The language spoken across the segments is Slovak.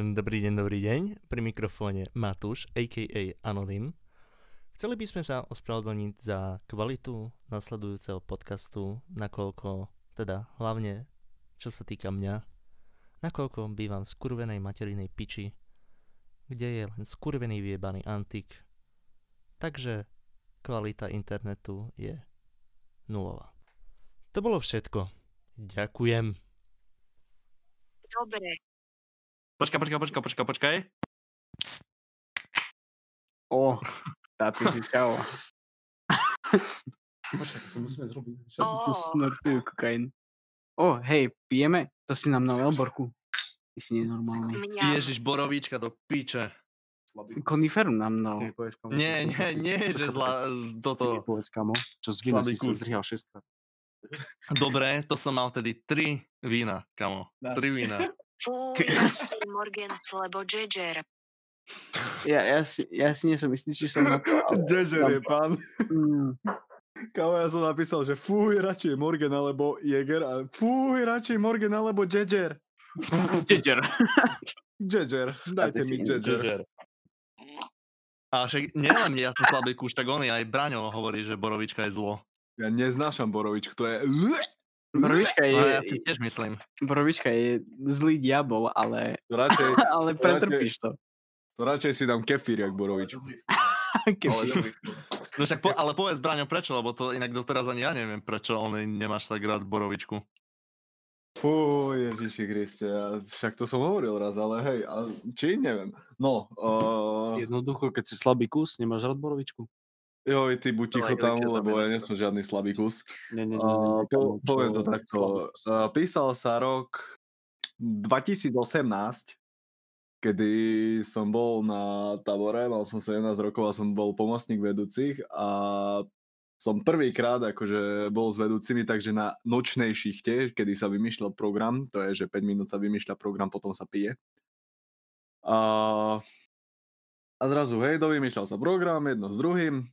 Dobrý deň, dobrý deň. Pri mikrofóne Matúš, a.k.a. Anonym. Chceli by sme sa ospravedlniť za kvalitu nasledujúceho podcastu, nakoľko, teda hlavne čo sa týka mňa, nakoľko bývam v skurvenej materinej piči, kde je len skurvený vyjebaný antik. Takže kvalita internetu je nulová. To bolo všetko. Ďakujem. Dobre. Počkaj, počkaj, počkaj, počkaj, počkaj. O, táto si čau. Počkaj, to musíme zrobiť. Čo tu tu snortujú kokain? O, hej, pijeme? To si nám na Elborku. Ty si nenormálny. Ježiš, borovíčka do piče. Slabý. Koniferu nám dal. Ty. Nie, nie, nie, že zla, Ty toto. povedz, kamo. Čo z vína si sa kus. zdrihal 6 krát. Dobre, to som mal tedy tri vína, kamo. Tri vína. Fúj, si Morgens, lebo Džedžer. Ja, ja, si, ja si nie som istý, či som na to... Džedžer je pán. Mm, Kámo, ja som napísal, že fuj, radšej Morgan alebo Jäger a fuj, radšej Morgan alebo Džedžer. Džedžer. Džedžer, dajte mi Džedžer. A však nielen ja som slabý kúš, tak on aj Braňo hovorí, že borovička je zlo. Ja neznášam borovičku, to je... Borovička No ja je, si tiež myslím. borovička je zlý diabol, ale, To radšej, ale pretrpíš to. to radšej si dám kefír, jak borovičku. Keď- No však po, ale povedz Braňo prečo, lebo to inak doteraz ani ja neviem, prečo on nemáš tak rád borovičku. Fú, Ježiši Kriste, ja, však to som hovoril raz, ale hej, a, či neviem. No, uh, Jednoducho, keď si slabý kus, nemáš rád borovičku? Joj, ty buď ticho tam, lebo ja nie som žiadny slabý kus. Nie, nie, nie. nie, Uh, nie, po, poviem to takto. Uh, písal sa rok 2018, kedy som bol na tabore, mal som 17 rokov a som bol pomocník vedúcich a som prvýkrát akože bol s vedúcimi, takže na nočnej šichte, kedy sa vymýšľal program, to je, že 5 minút sa vymýšľa program, potom sa pije. A, a zrazu, hej, dovymýšľal sa program, jedno s druhým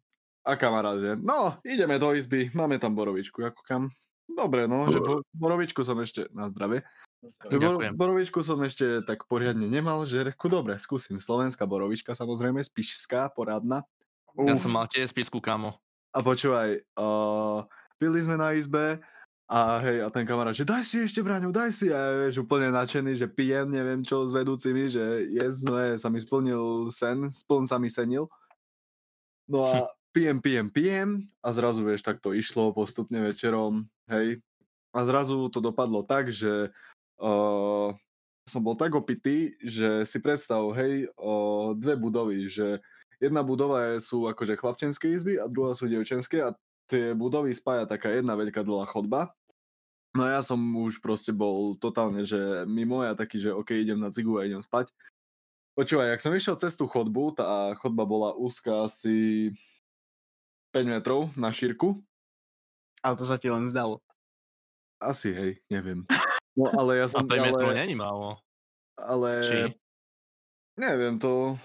a kamarát, že no, ideme do izby, máme tam borovičku, ako kam. Dobre, no, že bo, borovičku som ešte, na zdravie, bor, borovičku som ešte tak poriadne nemal, že reku, dobre, skúsim. Slovenská borovička, samozrejme, spišská, poradná. Ja Uf. som mal tiež spisku, kamo. A počúvaj, uh, pili sme na izbe a hej, a ten kamarát, že daj si ešte braňu, daj si. A ja, vieš, úplne nadšený, že pijem, neviem čo, s vedúcimi, že je, sa mi splnil sen, spln sa mi senil. No a pijem, pijem, pijem a zrazu, vieš, tak to išlo postupne večerom, hej. A zrazu to dopadlo tak, že uh, som bol tak opitý, že si predstav, hej, uh, dve budovy, že jedna budova je, sú akože chlapčenské izby a druhá sú dievčenské a tie budovy spája taká jedna veľká dlhá chodba. No ja som už proste bol totálne, že mimo, ja taký, že ok, idem na cigu a idem spať. Počúvaj, jak som išiel cez tú chodbu, tá chodba bola úzka asi 5 metrov na šírku. Ale to sa ti len zdalo. Asi, hej, neviem. No ale ja A som... 5 metrov ale, není málo. ale Či? neviem, to...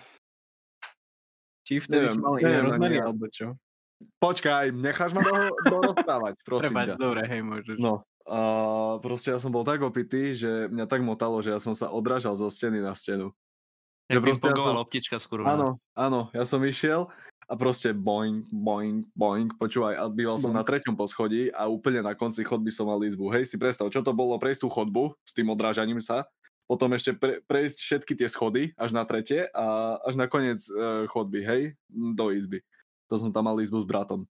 Či vtedy si Neviem, mal iné rozmery, ja. alebo čo? Počkaj, necháš ma do, dorozprávať, prosím Prepač, ťa. dobre, hej, môžeš. No, a proste ja som bol tak opitý, že mňa tak motalo, že ja som sa odrážal zo steny na stenu. Jak Že proste ja som- optička skurvená. Áno, áno, ja som išiel a proste boing, boing, boing, počúvaj, a býval som na treťom poschodí a úplne na konci chodby som mal izbu. Hej, si predstav, čo to bolo prejsť tú chodbu s tým odrážaním sa, potom ešte pre, prejsť všetky tie schody až na tretie a až na koniec e, chodby, hej, do izby. To som tam mal izbu s bratom.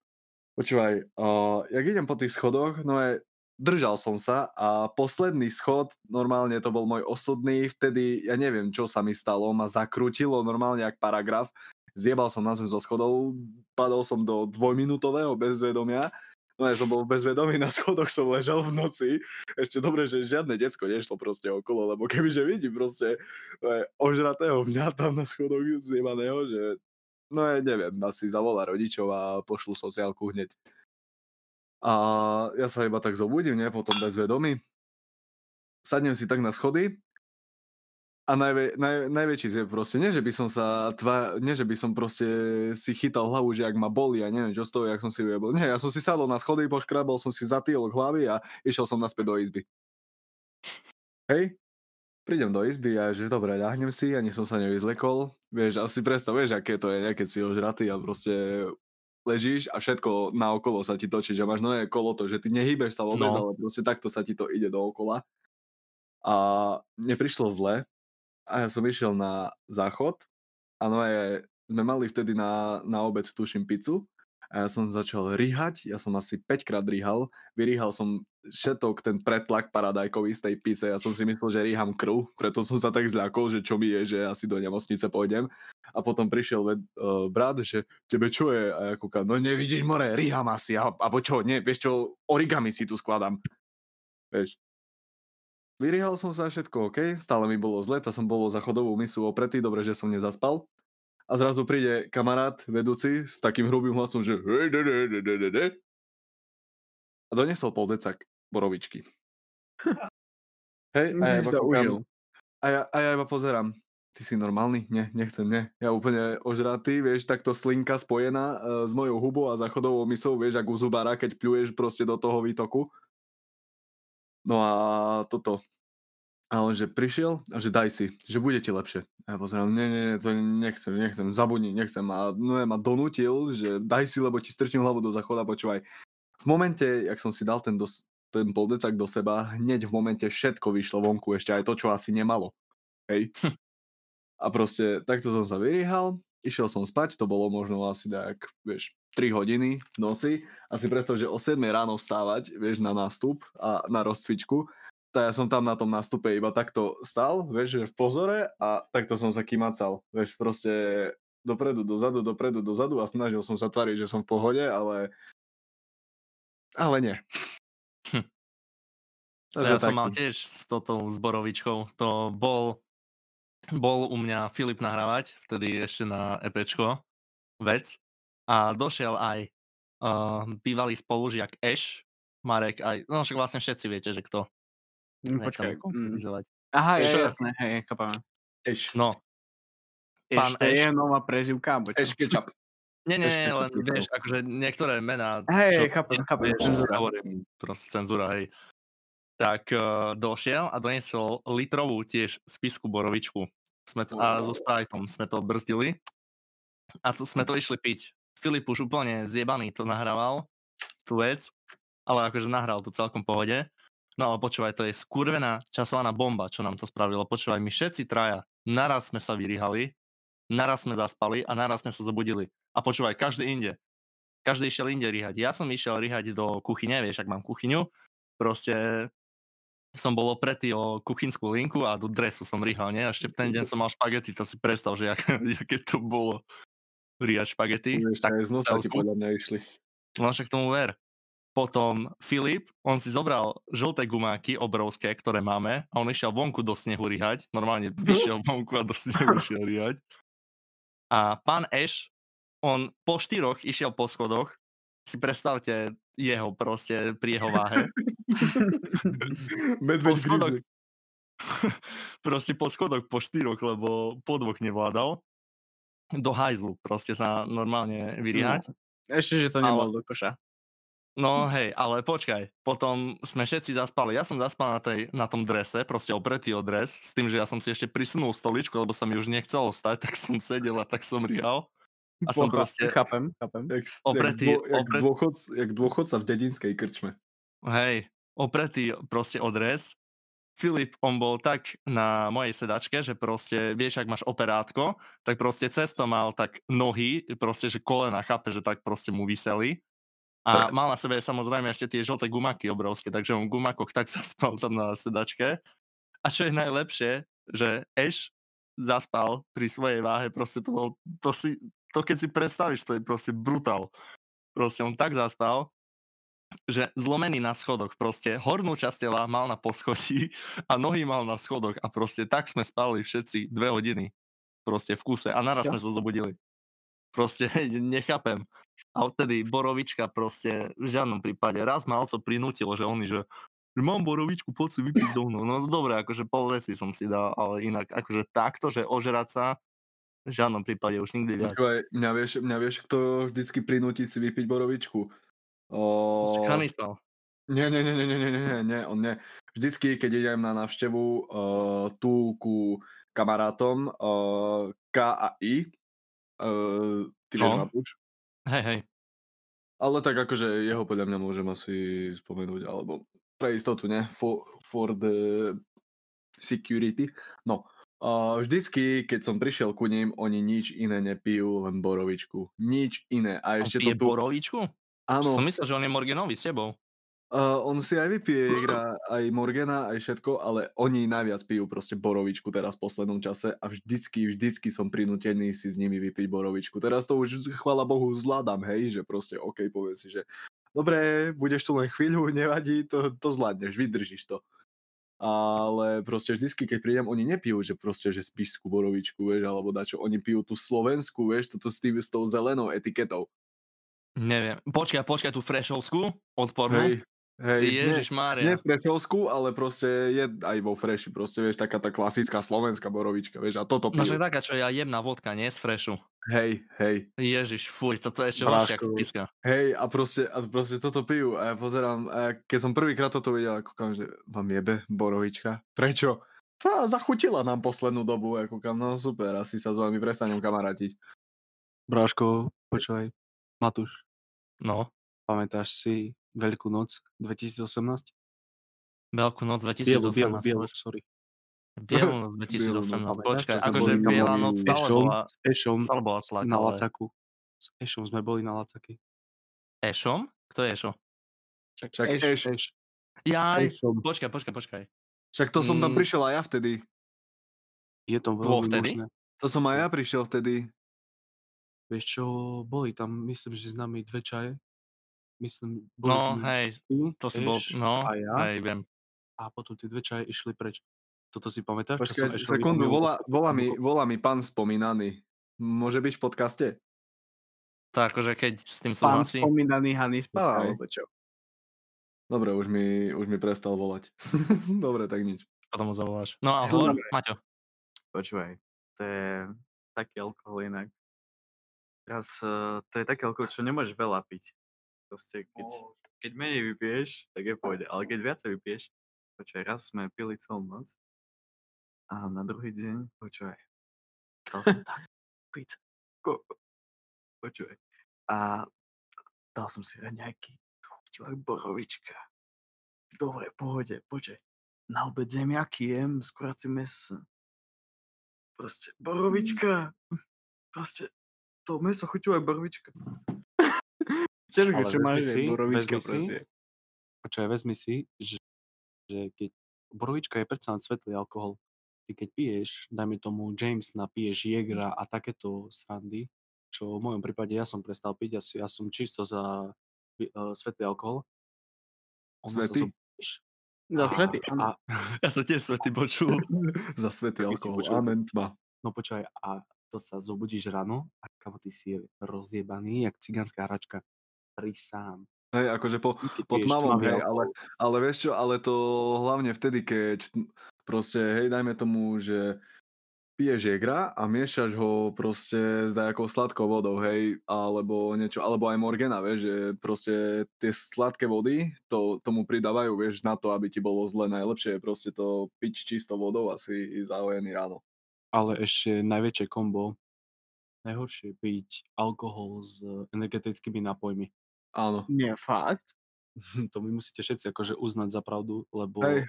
Počúvaj, uh, jak idem po tých schodoch, no je, držal som sa a posledný schod, normálne to bol môj osudný, vtedy, ja neviem, čo sa mi stalo, ma zakrútilo normálne jak paragraf, zjebal som na zem zo schodov, padol som do dvojminútového bezvedomia, no ja som bol bezvedomý, na schodoch som ležal v noci, ešte dobre, že žiadne decko nešlo proste okolo, lebo kebyže vidím proste e, ožratého mňa tam na schodoch zjebaného, že no ja neviem, asi zavolá rodičov a pošlu sociálku hneď. A ja sa iba tak zobudím, ne, potom bezvedomý. Sadnem si tak na schody a najvä, naj, najväčší je proste, nie že by som sa tva, nie že by som proste si chytal hlavu, že ak ma boli a neviem čo z toho, jak som si ujebol. Nie, ja som si sadol na schody, poškrabal som si zatýlok hlavy a išiel som naspäť do izby. Hej? prídem do izby a že dobre, ľahnem si, ani som sa nevyzlekol. Vieš, asi predstav, vieš, aké to je, ne, keď si ožratý a proste ležíš a všetko naokolo sa ti točí, že máš nové kolo to, že ty nehýbeš sa vôbec, No. ale proste takto sa ti to ide dookola. A mne prišlo zle a ja som išiel na záchod a no je, sme mali vtedy na, na obed, tuším, pizzu a ja som začal rýhať, ja som asi 5 krát rýhal, vyrýhal som všetok ten pretlak paradajkový z tej pice, ja som si myslel, že rýham krv, preto som sa tak zľakol, že čo mi je, že asi do nemocnice pôjdem. A potom prišiel ved, uh, brat, že tebe čo je? A ja kúkam, no nevidíš more, rýham asi, alebo čo, nie, vieš čo, origami si tu skladám. Vieš. Vyrýhal som sa všetko, OK, stále mi bolo zle, to som bolo za chodovú misu opretý, dobre, že som nezaspal. A zrazu príde kamarát vedúci s takým hrubým hlasom, že. A donesol pol decak borovičky. Hej, a ja, iba kúkam, a, ja, a ja iba pozerám. Ty si normálny? Nie, nechcem, nie. Ja úplne ožratý, vieš, takto slinka spojená uh, s mojou hubou a za chodovou mysou, vieš, ako zubára, keď pľuješ proste do toho výtoku. No a toto. A on že prišiel a že daj si, že bude ti lepšie. A ja pozerám, nie, nie, nie, to nechcem, nechcem, zabudni, nechcem. A no ja ma donútil, že daj si, lebo ti strčím hlavu do zachoda, počúvaj. V momente, jak som si dal ten, dos, ten poldecak do seba, hneď v momente všetko vyšlo vonku, ešte aj to, čo asi nemalo. Hej. A proste takto som sa vyrýhal, išiel som spať, to bolo možno asi tak, vieš, 3 hodiny v noci. A si predstav, že o 7 ráno vstávať, vieš, na nástup a na rozcvičku. Tak ja som tam na tom nástupe iba takto stal, vieš, že v pozore a takto som sa kymacal, vieš, proste dopredu, dozadu, dopredu, dozadu a snažil som sa tvariť, že som v pohode, ale ale nie. Hm. Ja som mal tiež s touto zborovičkou. To bol, bol u mňa Filip nahrávať, vtedy ešte na EPčko, vec. A došiel aj uh, bývalý spolužiak Eš, Marek aj, no však vlastne všetci viete, že kto. Nechcem Počkaj. mm. Aha, je, Eš. jasné, hej, chápame. Eš, No, Pán Ešte je Eš. nová prezivka, eš ketchup. nie, nie, nie, len vieš, akože niektoré mená, Hej, chápem, chápem, cenzúra. hovorím, proste cenzúra, hej. Tak uh, došiel a doniesol litrovú tiež spisku borovičku. Sme to, a so Spriteom sme to brzdili a to, sme to išli piť. Filip už úplne zjebaný to nahrával, tú vec, ale akože nahral to celkom pohode. No ale počúvaj, to je skurvená časovaná bomba, čo nám to spravilo. Počúvaj, my všetci traja, naraz sme sa vyrýhali, naraz sme zaspali a naraz sme sa zobudili. A počúvaj, každý inde. Každý išiel inde rýhať. Ja som išiel rýhať do kuchyne, vieš, ak mám kuchyňu. Proste som bol opretý o kuchynskú linku a do dresu som rýhal, nie? Ešte v ten deň som mal špagety, to si predstav, že jak, jaké to bolo rýhať špagety. Vieš, Tak aj z nosa ti podľa mňa išli. No však tomu ver. Potom Filip, on si zobral žlté gumáky obrovské, ktoré máme a on išiel vonku do snehu rýhať. Normálne vyšiel vonku a do snehu išiel rýhať. A pán Eš, on po štyroch išiel po schodoch. Si predstavte jeho proste pri jeho váhe. Po grizzly. proste po schodoch po štyroch, lebo po dvoch nevládal. Do hajzlu proste sa normálne vyriať. Ešte, že to Ale- nebol do koša. No hej, ale počkaj, potom sme všetci zaspali. Ja som zaspal na, tej, na tom drese, proste opretý o dres, s tým, že ja som si ešte prisunul stoličku, lebo sa mi už nechcelo stať, tak som sedel a tak som rihal. A som Pocha- proste, Chápem, chápem. Jak, Opretý- jak, dô, jak, opret- dôchod, jak dôchodca v dedinskej krčme. hej, opretý proste o dres. Filip, on bol tak na mojej sedačke, že proste, vieš, ak máš operátko, tak proste cesto mal tak nohy, proste, že kolena, chápe, že tak proste mu vyseli. A mal na sebe samozrejme ešte tie žlté gumaky obrovské, takže on v gumakoch tak zaspal tam na sedačke. A čo je najlepšie, že Eš zaspal pri svojej váhe, proste to bol, to si, to keď si predstavíš, to je proste brutál. Proste on tak zaspal, že zlomený na schodoch, proste hornú časť tela mal na poschodí a nohy mal na schodoch a proste tak sme spali všetci dve hodiny proste v kuse a naraz sme sa zobudili. Proste nechápem. A odtedy borovička proste v žiadnom prípade. Raz ma Alco prinútil, že oni, že že mám borovičku, poď si vypiť so mnou. No dobre, akože pol veci som si dal, ale inak akože takto, že ožrať sa, v žiadnom prípade už nikdy viac. Mňa vieš, mňa vieš, kto vždycky prinúti si vypiť borovičku? O... Kanistal. Nie, nie, nie, nie, nie, nie, nie, nie, on nie. vždycky, keď idem na návštevu uh, tu ku kamarátom uh, K a I, uh, ty No. Matúš, Hej, hej. ale tak akože jeho podľa mňa môžem asi spomenúť, alebo pre istotu, ne? For, for the security. No, uh, vždycky, keď som prišiel ku ním, oni nič iné nepijú, len borovičku. Nič iné. A ešte to tu... borovičku? Áno, Som myslel, že on je Morganový s tebou. Uh, on si aj vypije Jägera, aj Morgana, aj všetko, ale oni najviac pijú proste borovičku teraz v poslednom čase a vždycky, vždycky som prinútený si s nimi vypiť borovičku. Teraz to už, chvála Bohu, zvládam, hej, že proste OK, povie si, že dobre, budeš tu len chvíľu, nevadí, to, to zvládneš, vydržíš to. Ale proste vždycky, keď prídem, oni nepijú, že proste, že spišskú borovičku, vieš, alebo dačo, oni pijú tú slovenskú, vieš, toto s, tým, s tou zelenou etiketou. Neviem. Počkaj, počkaj, tú freshovskú odpornú. Hej, hej, nie- Ježiš Nie Mária. frešovskú, ale proste je aj vo freši, proste vieš, taká tá klasická slovenská borovička, vieš, a toto No pijú. však taká, čo ja jemná vodka, nie z freshu. Hej, hej, Ježiš, fuj, toto je ešte horšie ako spiska. hej, a proste, a proste toto pijú a ja pozerám, a keď som prvýkrát toto videl, ako kam, že vám jebe borovička, prečo? Tá zachutila nám poslednú dobu, ako kam, no super, asi sa s vami prestanem kamarátiť. Bráško, počúvaj. Matúš, No, pamätáš si Veľkú noc 2018? Veľkú noc Bielu, 2018. bielu, bielu, poč- sorry. Bielu noc Bielu 2018. noc. Počkaj, akože biela noc stále Ešom, bola, s Ešom stále bola slak, na ale... Lacaku. S Ešom sme boli na Lacaky. Ešom? Kto je Ešo? Však Eš, eš, Eš. Jaj, počkaj, počkaj, počkaj. však to som tam Mm. prišiel aj ja vtedy. Je to veľmi vtedy? možné. To som aj ja prišiel vtedy. Vieš čo, boli tam, myslím, že s nami dve čaje. Myslím, boli No, sme hej, ty, to si bol, no, a ja. hej, viem. A potom tie dve čaje išli preč. Toto si pamätáš? Počkaj, sekundu, volá, volá, mi, volá mi pán spomínaný. Môže byť v podcaste? Tak akože keď s tým Pán súhlasí. spomínaný Hanis Aj. alebo čo? Dobre, už mi, už mi prestal volať. Dobre, tak nič. potom mu zavoláš. No a hovor. Maťo. Počúvaj, to je taký alkohol inak. Teraz uh, to je taký alkohol, čo nemôžeš veľa piť. Proste, keď, keď menej vypiješ, tak je pôjde. Ale keď viacej vypiješ, počúvaj, raz sme pili celú noc a na druhý deň, počúvaj, dal som tak piť. Koľko? Počúvaj. A dal som si chutila jak borovička. Dobre, pohode, počkaj. Na obed zemiaky jem s kuracím mesom. Proste, borovička. Proste, to meso chutilo borovička. Všetko, Ale čo máš, si, borovička vezmi si. Počkaj, vezmi si, že, že keď borovička je predsa len svetlý alkohol. Ty keď piješ, dajme tomu James napiješ Jägera a takéto srandy, čo v mojom prípade ja som prestal piť, asi ja som čisto za uh, svetlý alkohol. Ono Svetý? Za svety, a, áno. a, Ja sa tiež svety počul. Za svetý alkohol. Amen, tma. no počkaj, a to sa zobudíš ráno a kamo ty si je rozjebaný, jak cigánska hračka. Pri sám. Hej, akože po, po tmavom, hej, ale, ale vieš čo, ale to hlavne vtedy, keď proste, hej, dajme tomu, že piješ Jägera a miešaš ho proste s nejakou sladkou vodou, hej, alebo niečo, alebo aj Morgana, vieš, že proste tie sladké vody to, tomu pridávajú, vieš, na to, aby ti bolo zle. Najlepšie je proste to piť čistou vodou a si ísť zahojený ráno. Ale ešte najväčšie kombo, najhoršie je piť alkohol s energetickými nápojmi. Áno. Nie, fakt? to vy musíte všetci akože uznať za pravdu, lebo Hej,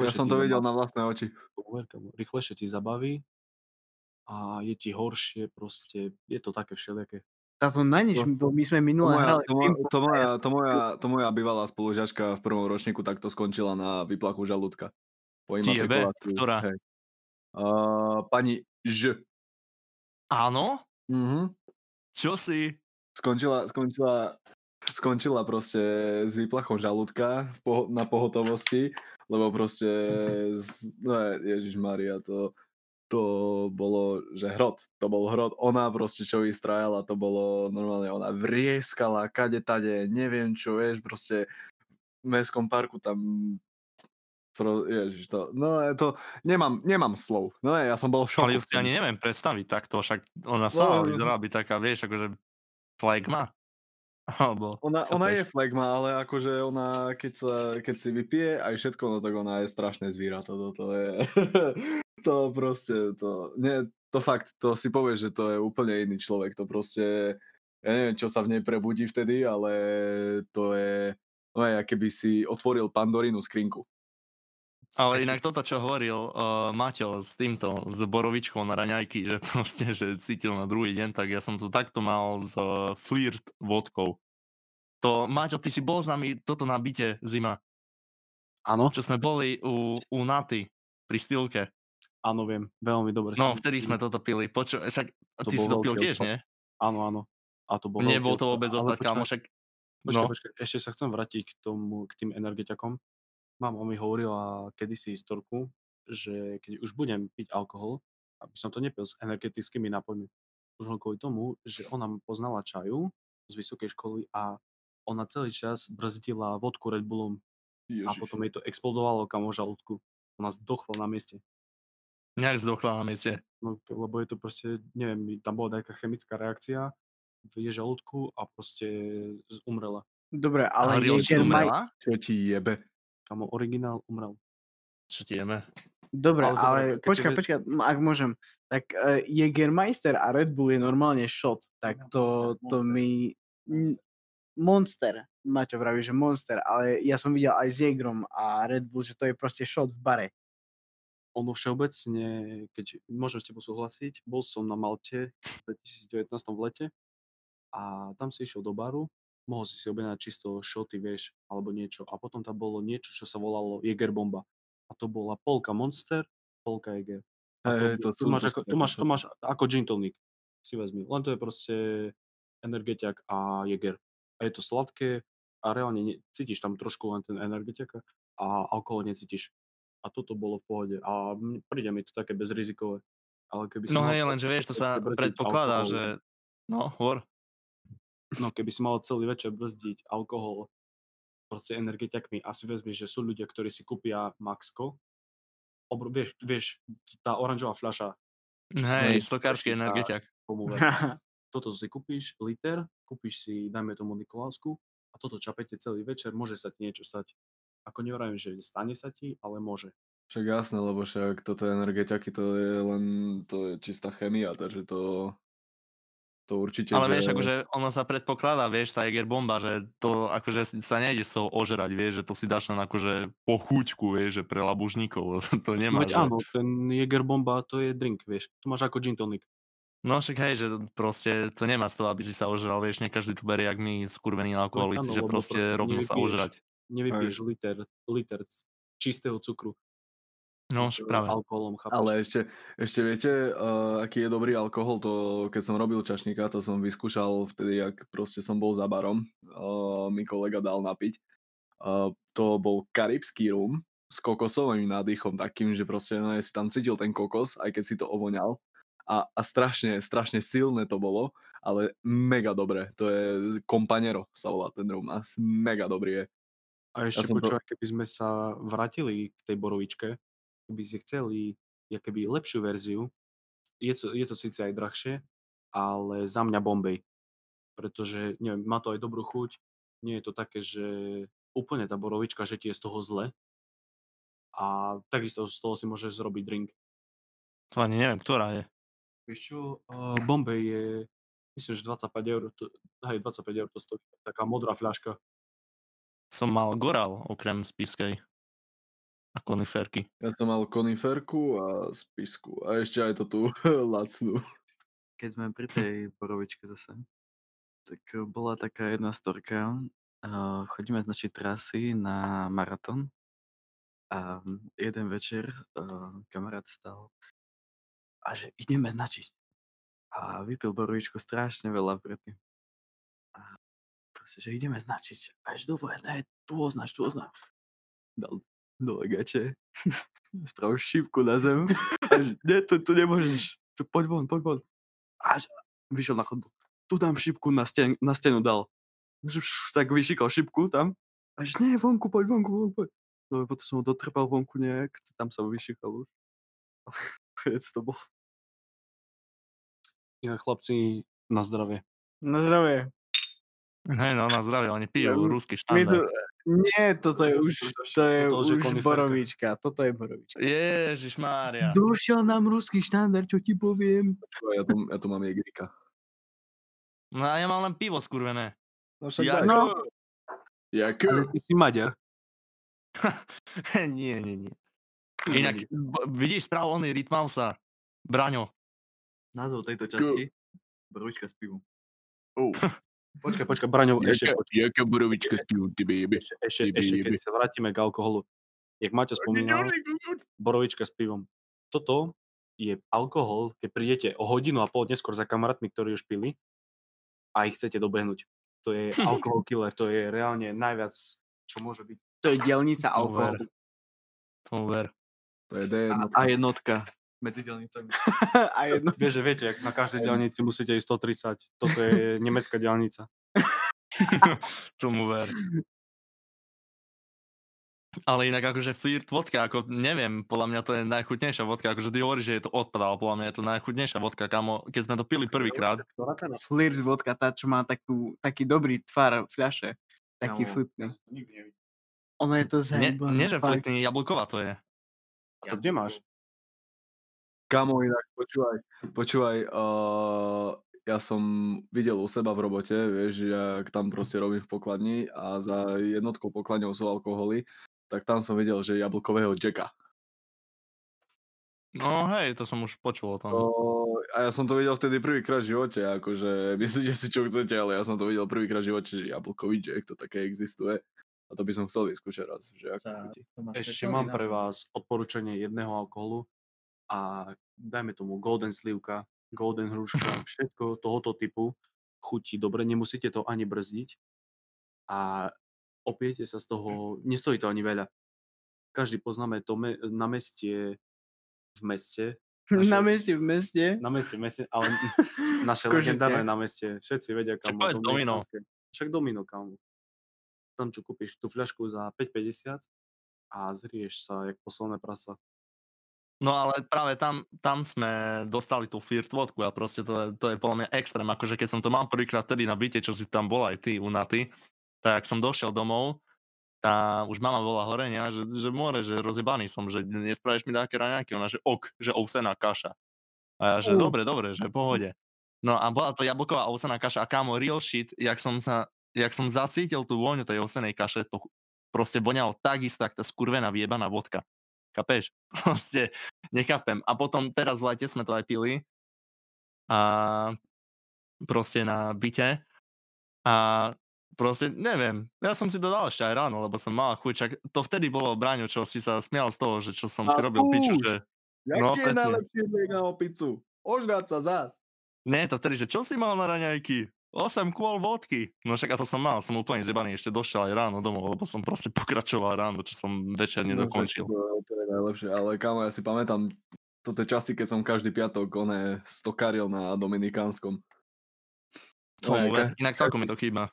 ja som to videl zabaví- na vlastné oči. Rýchlejšie ti zabaví a je ti horšie, proste je to také všelijaké. Táto na nič, To- my sme To moja, hrali. to, moja, to, a moja, ja to, moja, to moja bývalá spolužiačka v prvom ročníku takto skončila na výplachu žalúdka. Po. Ktorá? Hej. Uh, pani Ž. Áno? Mhm. Čo si? Skončila, skončila, skončila proste s výplachom žalúdka poho- na pohotovosti, lebo proste, z- no Ježiš Maria, to, to bolo, že hrot, to bol hrot. Ona proste, čo vystrajala, to bolo normálne, ona vrieskala, kade tade, neviem čo, vieš, proste v mestskom parku tam Pro, ježiš, to, no to, nemám, nemám slov. No ja som bol v šoku. Ale ju si ani neviem predstaviť takto, však ona sama No, no. vyzerá byť taká, vieš, akože flagma. Alebo, Ona, ona je flagma, ale akože ona, keď, sa, keď si vypije aj všetko, no tak ona je strašné zvíra. To, to je... to proste, to, nie, to fakt, to si povieš, že to je úplne iný človek. To proste, ja neviem, čo sa v nej prebudí vtedy, ale to je, no je, keby si otvoril Pandorínu skrinku. Ale inak toto, čo hovoril uh, Maťo s týmto, s borovičkou na raňajky, že proste, že cítil na druhý deň, tak ja som to takto mal s uh, flirt vodkou. To, Maťo, ty si bol s nami toto na byte zima, Áno, čo sme boli u, u Naty pri stýlke. áno, viem, veľmi dobre. No, vtedy sme toto pili. Poču, však To ty si to pil tiež, nie? Áno, áno. A to bol Nebol to vôbec odpad, kámo, však... Počkaj, No, počkaj, ešte sa chcem vrátiť k tomu, k tým energetiakom. Mama mi hovorila kedysi historku, že keď už budem piť alkohol, aby som to nepil s energetickými nápojmi. Už len kvôli tomu, že ona poznala čaju z vysokej školy a ona celý čas brzdila vodku Red Bullom a Ježiš. potom jej to explodovalo kamo žalúdku. Ona zdochla na mieste. nejak zdochla na mieste. No, lebo je to proste, neviem, tam bola nejaká chemická reakcia v jej žalúdku a proste umrela. Dobre, Ale ale Rilči Jägermeister... umrela? Čo ti jebe? Kamo, originál umrel. Čo ti jeme? Dobre, Ale ale, dobre, keď si počkaj, počkaj, ak môžem. Tak uh, Jägermeister a Red Bull je normálne shot, tak to, to mi... Monster, Maťo vraví, že Monster, ale ja som videl aj s Jägerom a Red Bull, že to je proste shot v bare. ono všeobecne, keď môžem s tebou súhlasiť, bol som na Malte v 2019 v lete a tam si išiel do baru, mohol si si objednať čisto šoty, vieš, alebo niečo. A potom tam bolo niečo, čo sa volalo Jäger Bomba. A to bola polka Monster, polka Jäger. To, to tu, máš to ako, máš, máš ako gin tonic, si vezmi. Len to je proste energetiak a Jäger. A je to sladké a reálne ne, cítiš tam trošku len ten energetiak a alkohol necítiš. A toto bolo v pohode. A príde mi to také bezrizikové. Ale keby No hej, celý- lenže vieš, to sa predpokladá, alkohol, že... No, hovor. No keby si mal celý večer brzdiť alkohol proste energetiakmi a si vezmi, že sú ľudia, ktorí si kúpia Maxko, obr- vieš, vieš, tá oranžová fľaša, Hej, stokársky energetiak. toto si kúpiš, liter, kúpiš si, dajme tomu Nikolásku a toto čapete celý večer, môže sa ti niečo stať. Ako nevrajím, že stane sa ti, ale môže. Však jasné, lebo však toto energetiaky, to je len, to je čistá chemia, takže to, to určite, Ale že... vieš, akože ono sa predpokladá, vieš, tá Jäger bomba, že to akože sa nejde z toho ožrať, vieš, že to si dáš len akože po chuťku, vieš, že pre labužníkov, to No nemá. veď áno, ten Jäger bomba to je drink, vieš. To máš ako gin tonic. No však hej, že proste to nemá z toho, aby si sa ožral, vieš, nie každý to berie, jak my skurvení alkoholici, áno, že proste proste rovno sa ožrať. Nevypiješ liter, liter c- čistého cukru No, s však práve. alkoholom, chápeš? Ale ešte, ešte viete, uh, aký je dobrý alkohol, to keď som robil čašníka, to som vyskúšal vtedy, ak proste som bol za barom, uh, mi kolega dal napiť. Uh, to bol karibský rum s kokosovým nádychom takým, že proste no, ja si tam cítil ten kokos, aj keď si to ovoňal. A, a strašne, strašne silné to bolo, ale mega dobré. To je Companero sa volá ten rum a mega dobrý je. A ešte som to- počúvaj, keby sme sa vrátili k tej borovičke, keby si chceli keby lepšiu verziu, je to, je to síce aj drahšie, ale za mňa Bombay. Pretože, neviem, má to aj dobrú chuť, nie je to také, že úplne tá borovička, že ti je z toho zle. A takisto z toho si môžeš zrobiť drink. To ani neviem, ktorá je. Vieš čo, uh, Bombay je, myslím, že 25 eur, to, hej, 25 eur to stojí, taká modrá fľaška. Som mal Goral, okrem spiskej. A koniferky. Ja som mal koniferku a spisku. A ešte aj to tu lacnú. keď sme pri tej borovičke zase, tak bola taká jedna storka. Chodíme z našej trasy na maratón a jeden večer kamarát stal a že ideme značiť. A vypil borovičku strašne veľa predtým. A proste, že ideme značiť. A že dobre, ne, tu označ, tu označ. Dal do legače, spravil šípku na zem. A že, nie, tu, tu nemôžeš. Tu, poď von, poď von. A že, vyšiel na chodbu. Tu dám šipku na, sten, na stenu dal. Tak vyšikal šipku tam. A že nie, vonku, poď, vonku, vonku, poď. No potom som ho dotrepal vonku nejak, tam sa vyšikal už. Koniec to bol. Inak chlapci, na zdravie. Na zdravie. Hej, no na zdravie, oni pijú Ja- ruský My štandard. tu, nie, toto je už, to je toto už borovička. Toto je borovička. Ježiš Mária. Došiel nám ruský štandard, čo ti poviem. Ja tu, ja tu mám jegrika. No a ja mám len pivo skurvené. No však Ja, daj. No. Jaký? Ale ty si Maďar. nie, nie, nie. Inak, b- vidíš správu oný Rytmausa, Braňo. Názov tejto časti? Borovička s pivom. Počkaj, počkaj, Braňo, ešte, jaká borovička s jebe. ešte, ešte, keď sa vrátime k alkoholu. Jak Maťo spomínal, borovička s pivom. Toto je alkohol, keď prídete o hodinu a pol neskôr za kamarátmi, ktorí už pili a ich chcete dobehnúť. To je alkohol killer, to je reálne najviac, čo môže byť. To je dielnica alkoholu. Tomu ver. To je D A, jednotka. a jednotka medzi dielnicami. A jedno. Vieš, že viete, jak na každej diálnici musíte ísť 130. Toto je nemecká diálnica. Tomu ver. Ale inak akože flirt vodka, ako neviem, podľa mňa to je najchutnejšia vodka, akože ty hovoríš, že je to odpad, ale podľa mňa je to najchutnejšia vodka, kamo, keď sme to pili prvýkrát, Flirt vodka, tá, čo má takú, taký dobrý tvar fľaše. Taký Kámo. flipný. Ono je to nie, zajebané. nie že fakt. flitný, jablková to je. A to kde máš? Kamo, inak, počúvaj, počúvaj, uh, ja som videl u seba v robote, vieš, jak tam proste robím v pokladni a za jednotkou pokladňou sú alkoholy, tak tam som videl, že jablkového Jacka. No hej, to som už počul o tom. To, a ja som to videl vtedy prvýkrát v živote, akože myslíte si čo chcete, ale ja som to videl prvýkrát v živote, že jablkový Jack, to také existuje. A to by som chcel vyskúšať raz, že ako. Ešte mám pre vás odporúčanie jedného alkoholu a dajme tomu Golden Slivka, Golden Hruška, všetko tohoto typu chutí dobre, nemusíte to ani brzdiť a opiete sa z toho, nestojí to ani veľa. Každý poznáme to me- na meste v meste, Na naše- meste v meste. na meste v meste, ale naše legendárne na meste, všetci vedia, kam povedz Domino. Však Domino, kam. Tam, čo kúpiš tú fľašku za 5,50 a zrieš sa, jak posledné prasa. No ale práve tam, tam sme dostali tú flirt vodku a proste to je, to je podľa mňa extrém, akože keď som to mal prvýkrát vtedy na byte, čo si tam bol aj ty, unaty, tak som došiel domov, tá už mama bola hore, nie? Že, že more, že rozjebaný som, že nespravíš mi také raňajky, ona že ok, že ovsená kaša. A ja, že Uh. dobre, dobre, že pohode. No a bola to jablková ovsená kaša a kámo, real shit, jak som sa, jak som zacítil tú vôňu tej ovsenej kaše, to proste voňalo takisto, jak tá skurvená vyjebaná vodka. Kapeš? Proste nechápem. A potom teraz v lete sme to aj pili a proste na byte a proste neviem, ja som si to dal ešte aj ráno, lebo som mal chuť, čak to vtedy bolo Braňo, čo si sa smial z toho, že čo som si A robil piču, že Jaký No, je najlepší liek na opicu? Ožrať sa zás. nie, to vtedy, že čo si mal na raňajky? 8 kôl vodky. No však a to som mal, som úplne zjebaný, ešte došiel aj ráno domov, lebo som proste pokračoval ráno, čo som večer No, nedokončil. To, to je najlepšie, ale kámo, ja si pamätám to tie časy, keď som každý piatok one stokaril na Dominikánskom. Tomu No, ka- Inak celkom mi to chýba.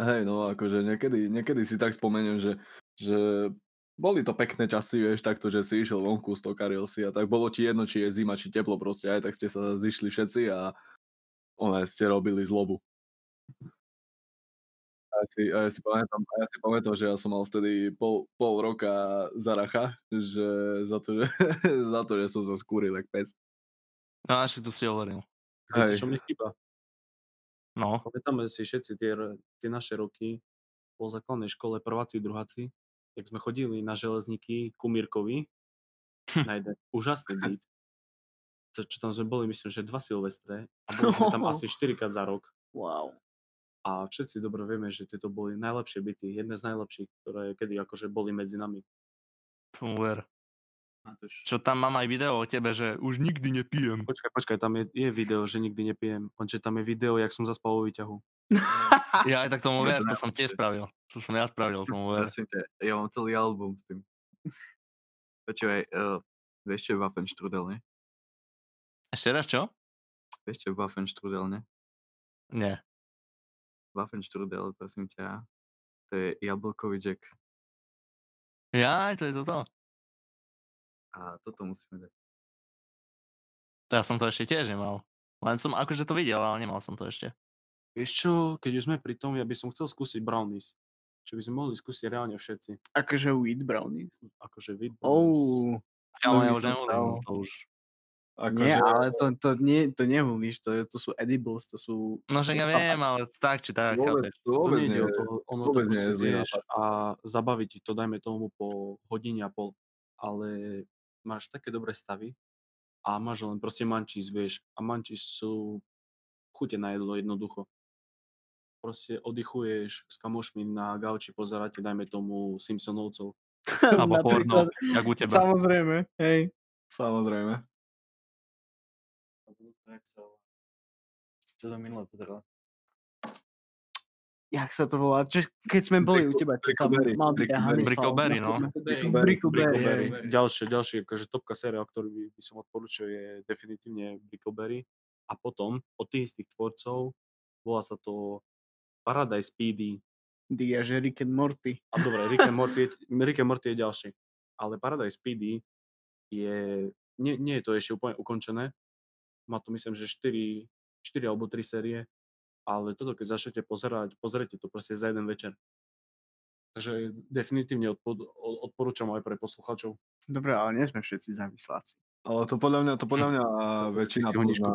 Hej, no akože niekedy, niekedy si tak spomeniem, že, že boli to pekné časy, vieš, takto, že si išiel vonku, stokaril si a tak bolo ti jedno, či je zima, či teplo, proste aj tak ste sa zišli všetci a one ste robili zlobu. A ja si, a ja si pamätám, a ja si pamätám, že ja som mal vtedy pol, pol roka zaracha, že za to, že, za to, že som sa skúril, jak pes. No až tu si hovoril. Viete, Hej. čo mne chýba? No, Pamätáme si všetci tie, tie naše roky po základnej škole, prváci, druháci, tak sme chodili na železníky ku Mirkovi na jeden úžasný byt. Čo, tam sme boli, myslím, že dva Silvestre a boli sme tam asi 4 krát za rok. Wow. A všetci dobre vieme, že tieto boli najlepšie byty, jedné z najlepších, ktoré kedy akože boli medzi nami. tomu ver. Matúš. Čo tam mám aj video o tebe, že už nikdy nepijem. Počkaj, počkaj, tam je, je video, že nikdy nepijem. Lenže tam je video, jak som zaspal vo výťahu. Ja aj tak tomu ver, to som tiež spravil. To som ja spravil, tomu ver. Ja mám celý album s tým. Počúvaj, uh, vieš čo je Waffenstrudel, ne? Ešte raz čo? Je Waffenstrudel, ne? Nie. Waffenstrudel, prosím ťa, to je jablkový jack. Ja, to je toto. A toto musíme dať. To ja som to ešte tiež nemal. Len som akože to videl, ale nemal som to ešte. Vieš čo, keď už sme pri tom, ja by som chcel skúsiť brownies. Čo by sme mohli skúsiť reálne všetci. Akože wheat brownies. Akože vid Oh, Ale ja už dal. to už... nie, Akože, ale to, to, nie, to nehulíš, to, je- to sú edibles, to sú... No však ja viem, ale tak či tak, vôbec, chápeš. to vôbec nie, o to, ono vôbec to nie je zlý a zabaví ti to, dajme tomu po hodine a pol, ale máš také dobré stavy a máš len proste mančís, vieš, a mančís sú chute na jedlo jednoducho. Proste oddychuješ s kamošmi na gauči, pozeráte, dajme tomu Simpsonovcov. Alebo porno, jak u teba. Samozrejme, hej. Samozrejme. Čo som minule pozeral? Jak sa to volá? Čo, keď sme boli u Brickle- teba, čo tam Brickleberry, mal byť Brickleberry. No. Brickleberry. Ďalšie, ďalšie, akože topka séria, o ktorú by, by som odporučil, je definitívne Brickleberry. A potom od tých istých tvorcov volá sa to Paradise PD. Dia, že Rick and Morty. A dobre, Rick and Morty, je- Rick and Morty je ďalší. Ale Paradise PD je, nie, nie je to ešte úplne ukončené. Má to myslím, že 4, 4 alebo 3 série. Ale toto, keď začnete pozerať, pozrite to proste za jeden večer. Takže definitívne odporúčam aj pre poslucháčov. Dobre, ale nie sme všetci závisláci. Ale to podľa mňa, to podľa mňa väčšina pozná.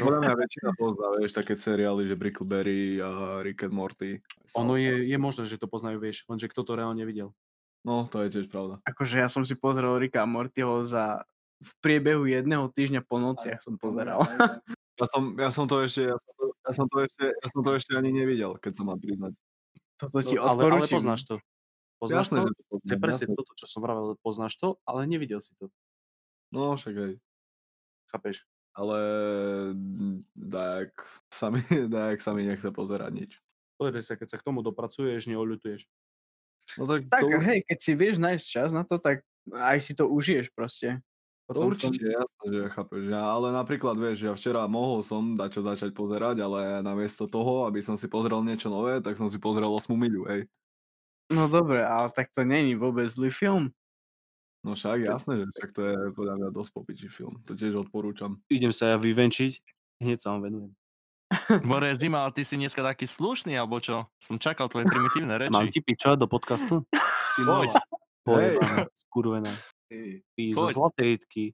Podľa mňa väčšina pozná, vieš, také seriály, že Brickleberry a Rick and Morty. Ono je, je možné, že to poznajú, vieš, lenže kto to reálne videl. No, to je tiež pravda. Akože ja som si pozrel Ricka a Mortyho za v priebehu jedného týždňa po nociach som pozeral. Ja som, ja som to ešte, ja som to, ja som to ešte, ja som to ešte ani nevidel, keď som mám priznať. Toto ti No, ale, ale poznáš to. Poznáš Jasné, to? že to To je poznám, presne jasné. toto, čo som vravel, poznáš to, ale nevidel si to. No, však aj. Chápeš? Ale dajak sa mi, dajak sa mi nechce pozerať nič. Pozri sa, keď sa k tomu dopracuješ, neoľutuješ. No tak, Tak to, hej, keď si vieš nájsť čas na to, tak aj si to užiješ proste. To Potom určite jasné, že chápeš. Ja, ale napríklad, vieš, ja včera mohol som dať čo začať pozerať, ale namiesto toho, aby som si pozrel niečo nové, tak som si pozrel 8 miľu, hej. No dobre, ale tak to není vôbec zlý film. No však, jasné, že však to je podľa mňa dosť popičí film. To tiež odporúčam. Idem sa ja vyvenčiť, hneď sa vám venujem. More zima, ale ty si dneska taký slušný, alebo čo? Som čakal tvoje primitívne Mám reči. ti pičovať do podcastu? Ty Poď. Pojebaná, skurvená. Ty zo Poď. zlatej itky.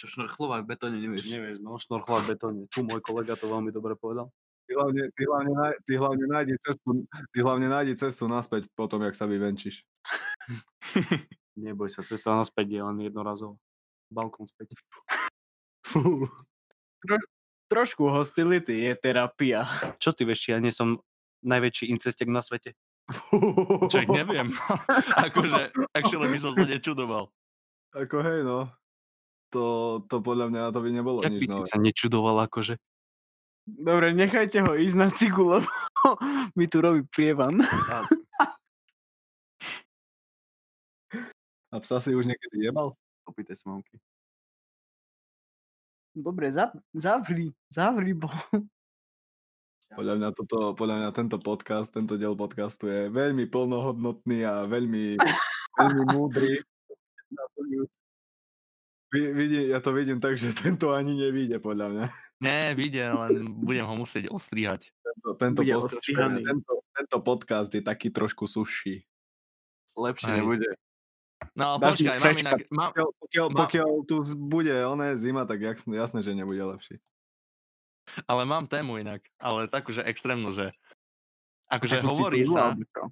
Čo šnorchlová v betóne nevieš. Nevieš, no, šnorchla v betóne. Tu môj kolega to veľmi dobre povedal. Ty hlavne, ty hlavne, ty hlavne nájdi cestu, ty hlavne nájdi cestu naspäť potom, jak sa vyvenčíš. Neboj sa, cesta naspäť je len jednorazovo. Balkón späť. Trošku hostility je terapia. Čo ty vieš, ja nie som najväčší incestek na svete? Čo, neviem. akože, actually by som sa nečudoval. Ako hej, no. To, to podľa mňa to by nebolo Jak by nič si nové. sa nečudoval, akože? Dobre, nechajte ho ísť na cigu, lebo mi tu robí prievan. A psa si už niekedy jebal? Opýtaj sa mamky. Dobre, za, zavri, zavri, bo... Podľa mňa, toto, podľa mňa tento podcast, tento diel podcastu je veľmi plnohodnotný a veľmi, veľmi múdry. Vi- Vidí, ja to vidím tak, že tento ani nevíde, podľa mňa. Nie, vyjde, len budem ho musieť ostrihať. Tento, tento, ostrihaný. tento, tento podcast je taký trošku suší. Lepšie nebude. No Dáš počkaj, mám inak, mám, Pokiaľ, pokiaľ, Ma- pokiaľ tu bude oné zima, tak jasné, jasné, že nebude lepší. ale mám tému inak, ale takú, že extrémnu, že akože Takú hovorí sa, čo?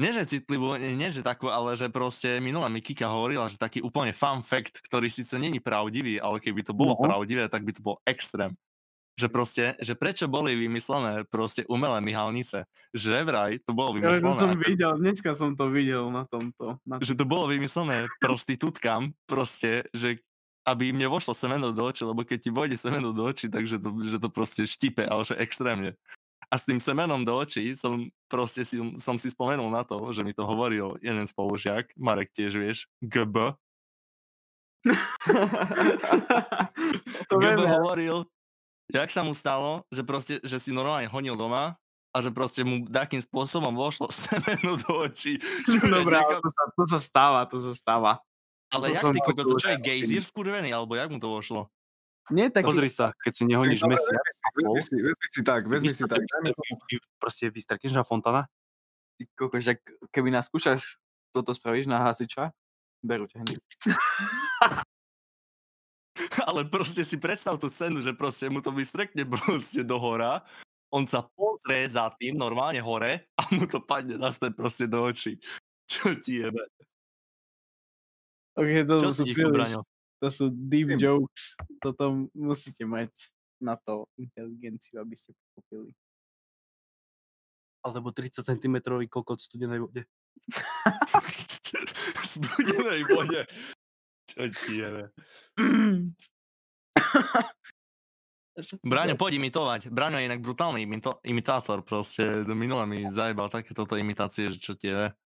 Nie že citlivú, nie, nie že takú, ale že proste minula mi Kika hovorila, že taký úplne fun fact, ktorý síce není pravdivý, ale keby to bolo No. pravdivé, tak by to bol extrém. Že proste, že prečo boli vymyslené proste umelé myhalnice. Že vraj to bolo Ale to vymyslené, som videl, dneska som to videl na tomto. Na že to bolo vymyslené prostitútkam, proste, že aby im nevošlo semeno do očí, lebo keď ti vojde semeno do očí, takže to, že to proste štipe, ale že extrémne. A s tým semenom do očí som proste si, som si spomenul na to, že mi to hovoril jeden spolužiak, Marek tiež vieš, GB. to GB vieme. hovoril, jak sa mu stalo, že proste, že si normálne honil doma a že proste mu takým spôsobom vošlo semeno do očí. Dobre, nieko- to sa, to sa stáva, to sa stáva. ale to jak ty to čo je gejzír skurvený, alebo jak mu to vošlo? Nie taký... Pozri sa, keď si nehoníš Dobre, mesiac, Vezmi si, vezmi si tak, vezmi si tak. proste vystrkneš na fontana, Ty kokos, keby nás skúšaš, toto spravíš na hasiča, berú ťa hneď. Ale proste si predstav tú scénu, že proste mu to vystrekne proste do hora, on sa pozrie za tým normálne hore a mu to padne naspäť proste do očí. Čo ti jebe? Ok, to Čo si príliš? To sú deep jokes. Toto musíte mať na to inteligenciu, aby ste pochopili. alebo 30 cm kokot v studenej vode. Studenej vode. Čo ti jebe? Braňo, poď imitovať. Braňo je inak brutálny imito- imitátor proste. Minule mi zajebal takéto imitácie, že čo ti jebe.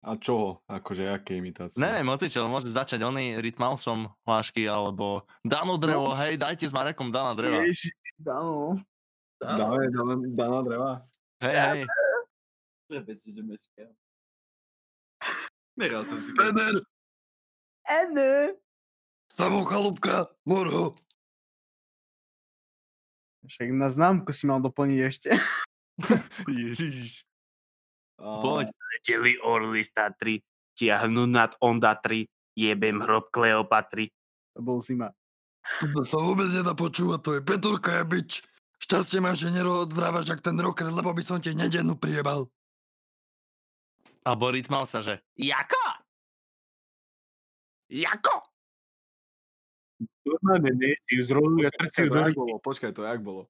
A čo? Akože, aké imitácie? Neviem, otičel, môže začať oný rytmausom hlášky, alebo Dano drevo, hej, dajte s Marekom Dana dreva. Ježiš, no. Dáme, dáme, dáme dreva. Hej, hej. Prebe si, že meškám. Som si Pener, Ene. samochalúbka, morho. Však na známku si mal doplniť ešte. Ježiš. Poď. Leteli orly z Tatry, tiahnu nad Onda 3, jebem hrob Kleopatry. To bol zima. To sa vôbec nedá počúvať, to je Peturka je bič. Šťastie máš, že nerozvrávaš jak ten rocker, lebo by som ti nedennú priebal. Alebo rytmal sa, že Jako? Jako? Normálne nie, si ju zroluje, to jak bolo, počkaj, to jak bolo.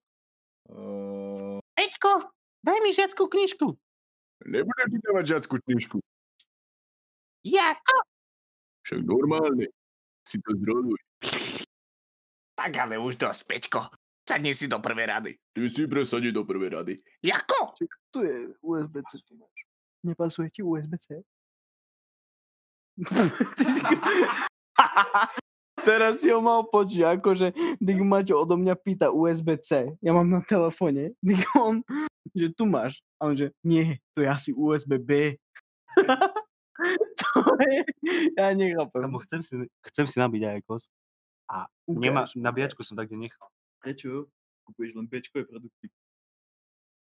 Uh, Peťko, daj mi žiackú knižku. Nebudem ti dávať žiackú knižku. Jako? Však normálne. Si to zroluj. Tak ale už dosť, Peťko. Sadni si do prvej rady. Ty si presadí do prvej rady. Jako? Tu je USB-C. Nepasuje ti USB-C? Teraz si ho mal počuť, akože Dig Maťo odo mňa pýta USB-C. Ja mám na telefóne. Dig on, že tu máš. A on že, nie, to je asi USB-B. to je, ja nechápem. Lebo chcem si, chcem si nabiť Aikos. A nemá, nabíjačku som tak kde nechal. Prečo? Kupuješ len Bčkové produkty.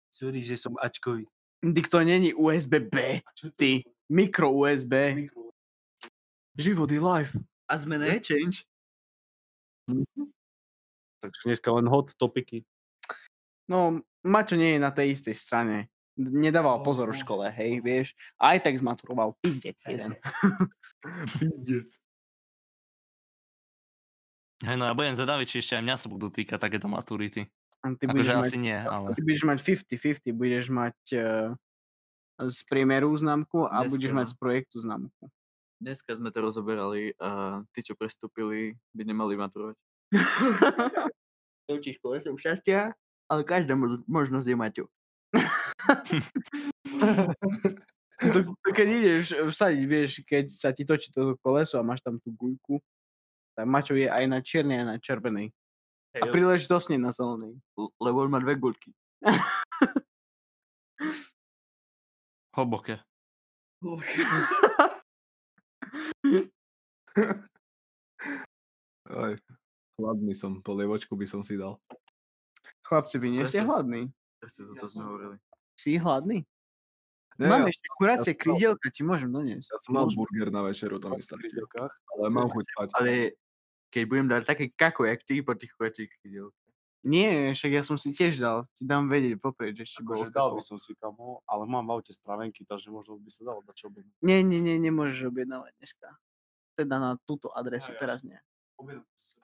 Sorry, že som Ačkový. Dig to není USB-B. Ty, mikro USB. Život je live. A sme na change. Takže dneska len hot topiky. No, Mačo nie je na tej istej strane. Nedával pozor v škole, hej, vieš. Aj tak zmaturoval pizdec jeden. Hej, no ja budem zvedavý, či ešte aj mňa sa budú týkať takéto maturity. Ty Akože budeš, mať, asi nie, ale... ty budeš mať 50-50, budeš mať uh, z priemeru známku a Dneska, budeš mať no. z projektu známku. Dneska sme to rozoberali a tí, čo prestúpili, by nemali maturovať. Učíš kolesom šťastia, ale každá mož- možnosť je Maťo. to, keď ideš vsadiť, vieš, keď sa ti točí to koleso a máš tam tú guľku, tak Mačo je aj na čiernej, aj na červenej. A Hej, príležitosne na zelenej. lebo on má dve guľky. Hlboké. Aj, hladný som, polievočku by som si dal. Chlapci, vy nie ste hladní? Presne toto sme hovorili. Si hladný? Nie, Mám ja, ešte kuracie ja krídelka, ti môžem doniesť. ja som mal burger na večeru, to mi stačí. krídelkách. Ale mám chuť spať. Ale keď budem dať také kako, jak ty po tých kuracích krídelkách. Nie, však ja som si tiež dal. Ti dám vedieť vopred, že či bolo. Akože dal by som si kamo, ale mám v aute stravenky, takže možno by sa dalo dať čo objednať. Nie, nie, nie, nemôžeš objednávať dneska. Teda na túto adresu, No, teraz nie.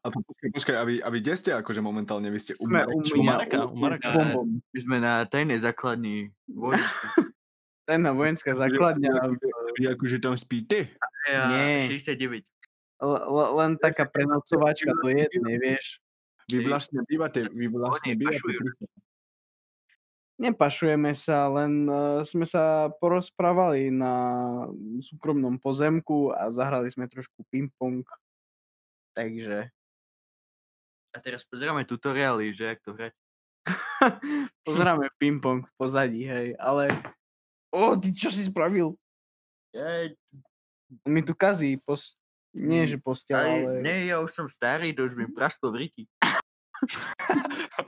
A to, počkaj, počkaj, a vy, a vy kde ste akože momentálne? Vy ste Sme u U Mareka, u Mareka. My sme na tajnej základni vojenská. Tajná vojenská základňa. Vy akože tam spíte? Nie. 69. l- l- len taká prenocovačka do jednej, vieš. Vy vlastne bývate, vy vlastne Oni bývate. Nepašujeme sa, len uh, sme sa porozprávali na súkromnom pozemku a zahrali sme trošku ping-pong. Takže A teraz pozeráme tutoriály, že jak to hrať. pozeráme ping-pong v pozadí, hej, ale... O, ty čo si spravil? Ja, Mi tu kazí, pos... Nie, že postel, ale... nie, ja už som starý, to už mi prasklo v riti.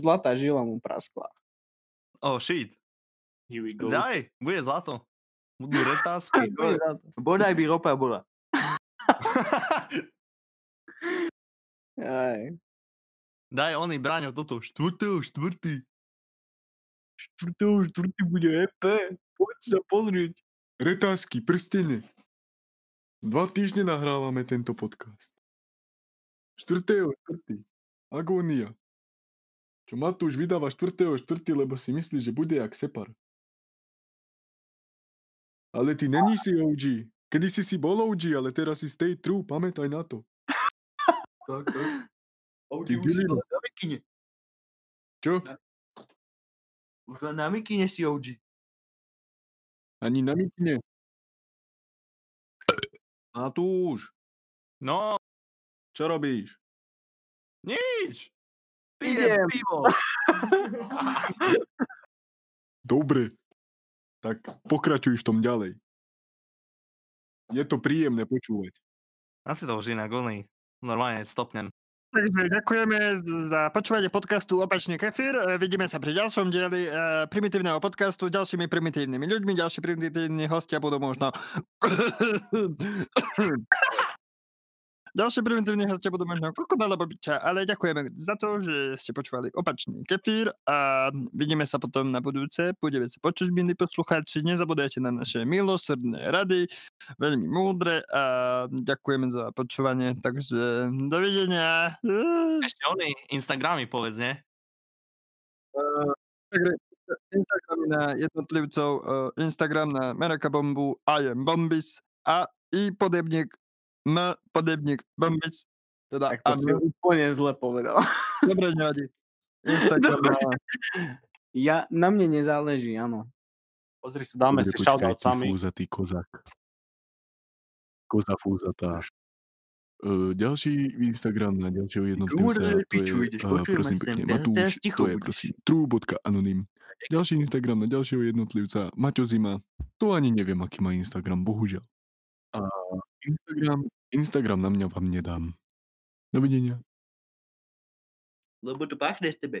Zlatá žila mu praskla. Oh shit. Here we go. Daj, bude zlato. Budú retázky. Bodaj by ropa bola. Aj. Daj oný Braňo toto. Štvrtého, štvrtý. Štvrtého, štvrtý bude EP. Poď sa pozrieť. Retázky, prstene. Dva týždne nahrávame tento podcast. 4. 4. Agónia. Čo Matúš vydáva 4. 4. lebo si myslí, že bude jak Separ. Ale ty není si OG. Kedy si si bol OG, ale teraz si stay true, pamätaj na to. Tak, tak. Ty Billy, na mikine. čo? Už len na mikine si OG. Ani na mikine. Matúš, No, čo robíš? nič. Idem. Pijem pivo. Dobre. Tak pokračuj v tom ďalej. Je to príjemné počúvať. Asi to už inak oný. Normálne stopnem. Takže ďakujeme za počúvanie podcastu Opačný kefír. E, Vidíme sa pri ďalšom dieli e, primitívneho podcastu s ďalšími primitívnymi ľuďmi. Ďalší primitívni hostia budú možno... Ďalší primitívni hostia budú možno krokodil alebo biča, ale ďakujeme za to, že ste počúvali Opačný kefír a vidíme sa potom na budúce. Budeme sa počuť, milí poslucháči. Nezabudajte na naše milosrdné rady, veľmi múdre a ďakujeme za počúvanie, takže dovidenia. Ešte oný Instagramy povedz, nie? Takže Instagram na jednotlivcov, uh, Instagram na Meraka Bombu, I am Bombis a i podebník M podebník Bombis. Teda Tak to si úplne zle povedal. dobre nevadí. Instagram Ja, na mne nezáleží, áno. Pozri sa, dáme si shoutout sami. Fúzatý kozák. Koza fúzatá. Uh, ďalší Instagram na ďalšieho jednotlivca, to piču, je, ideš, uh, prosím sem, pekne, Matúš, to je prosím true.anonym. Ďalší Instagram na ďalšieho jednotlivca, Maťo Zima, to ani neviem, aký má Instagram, bohužiaľ. A Instagram, Instagram na mňa vám nedám. Dovidenia. Lebo to pachne z tebe.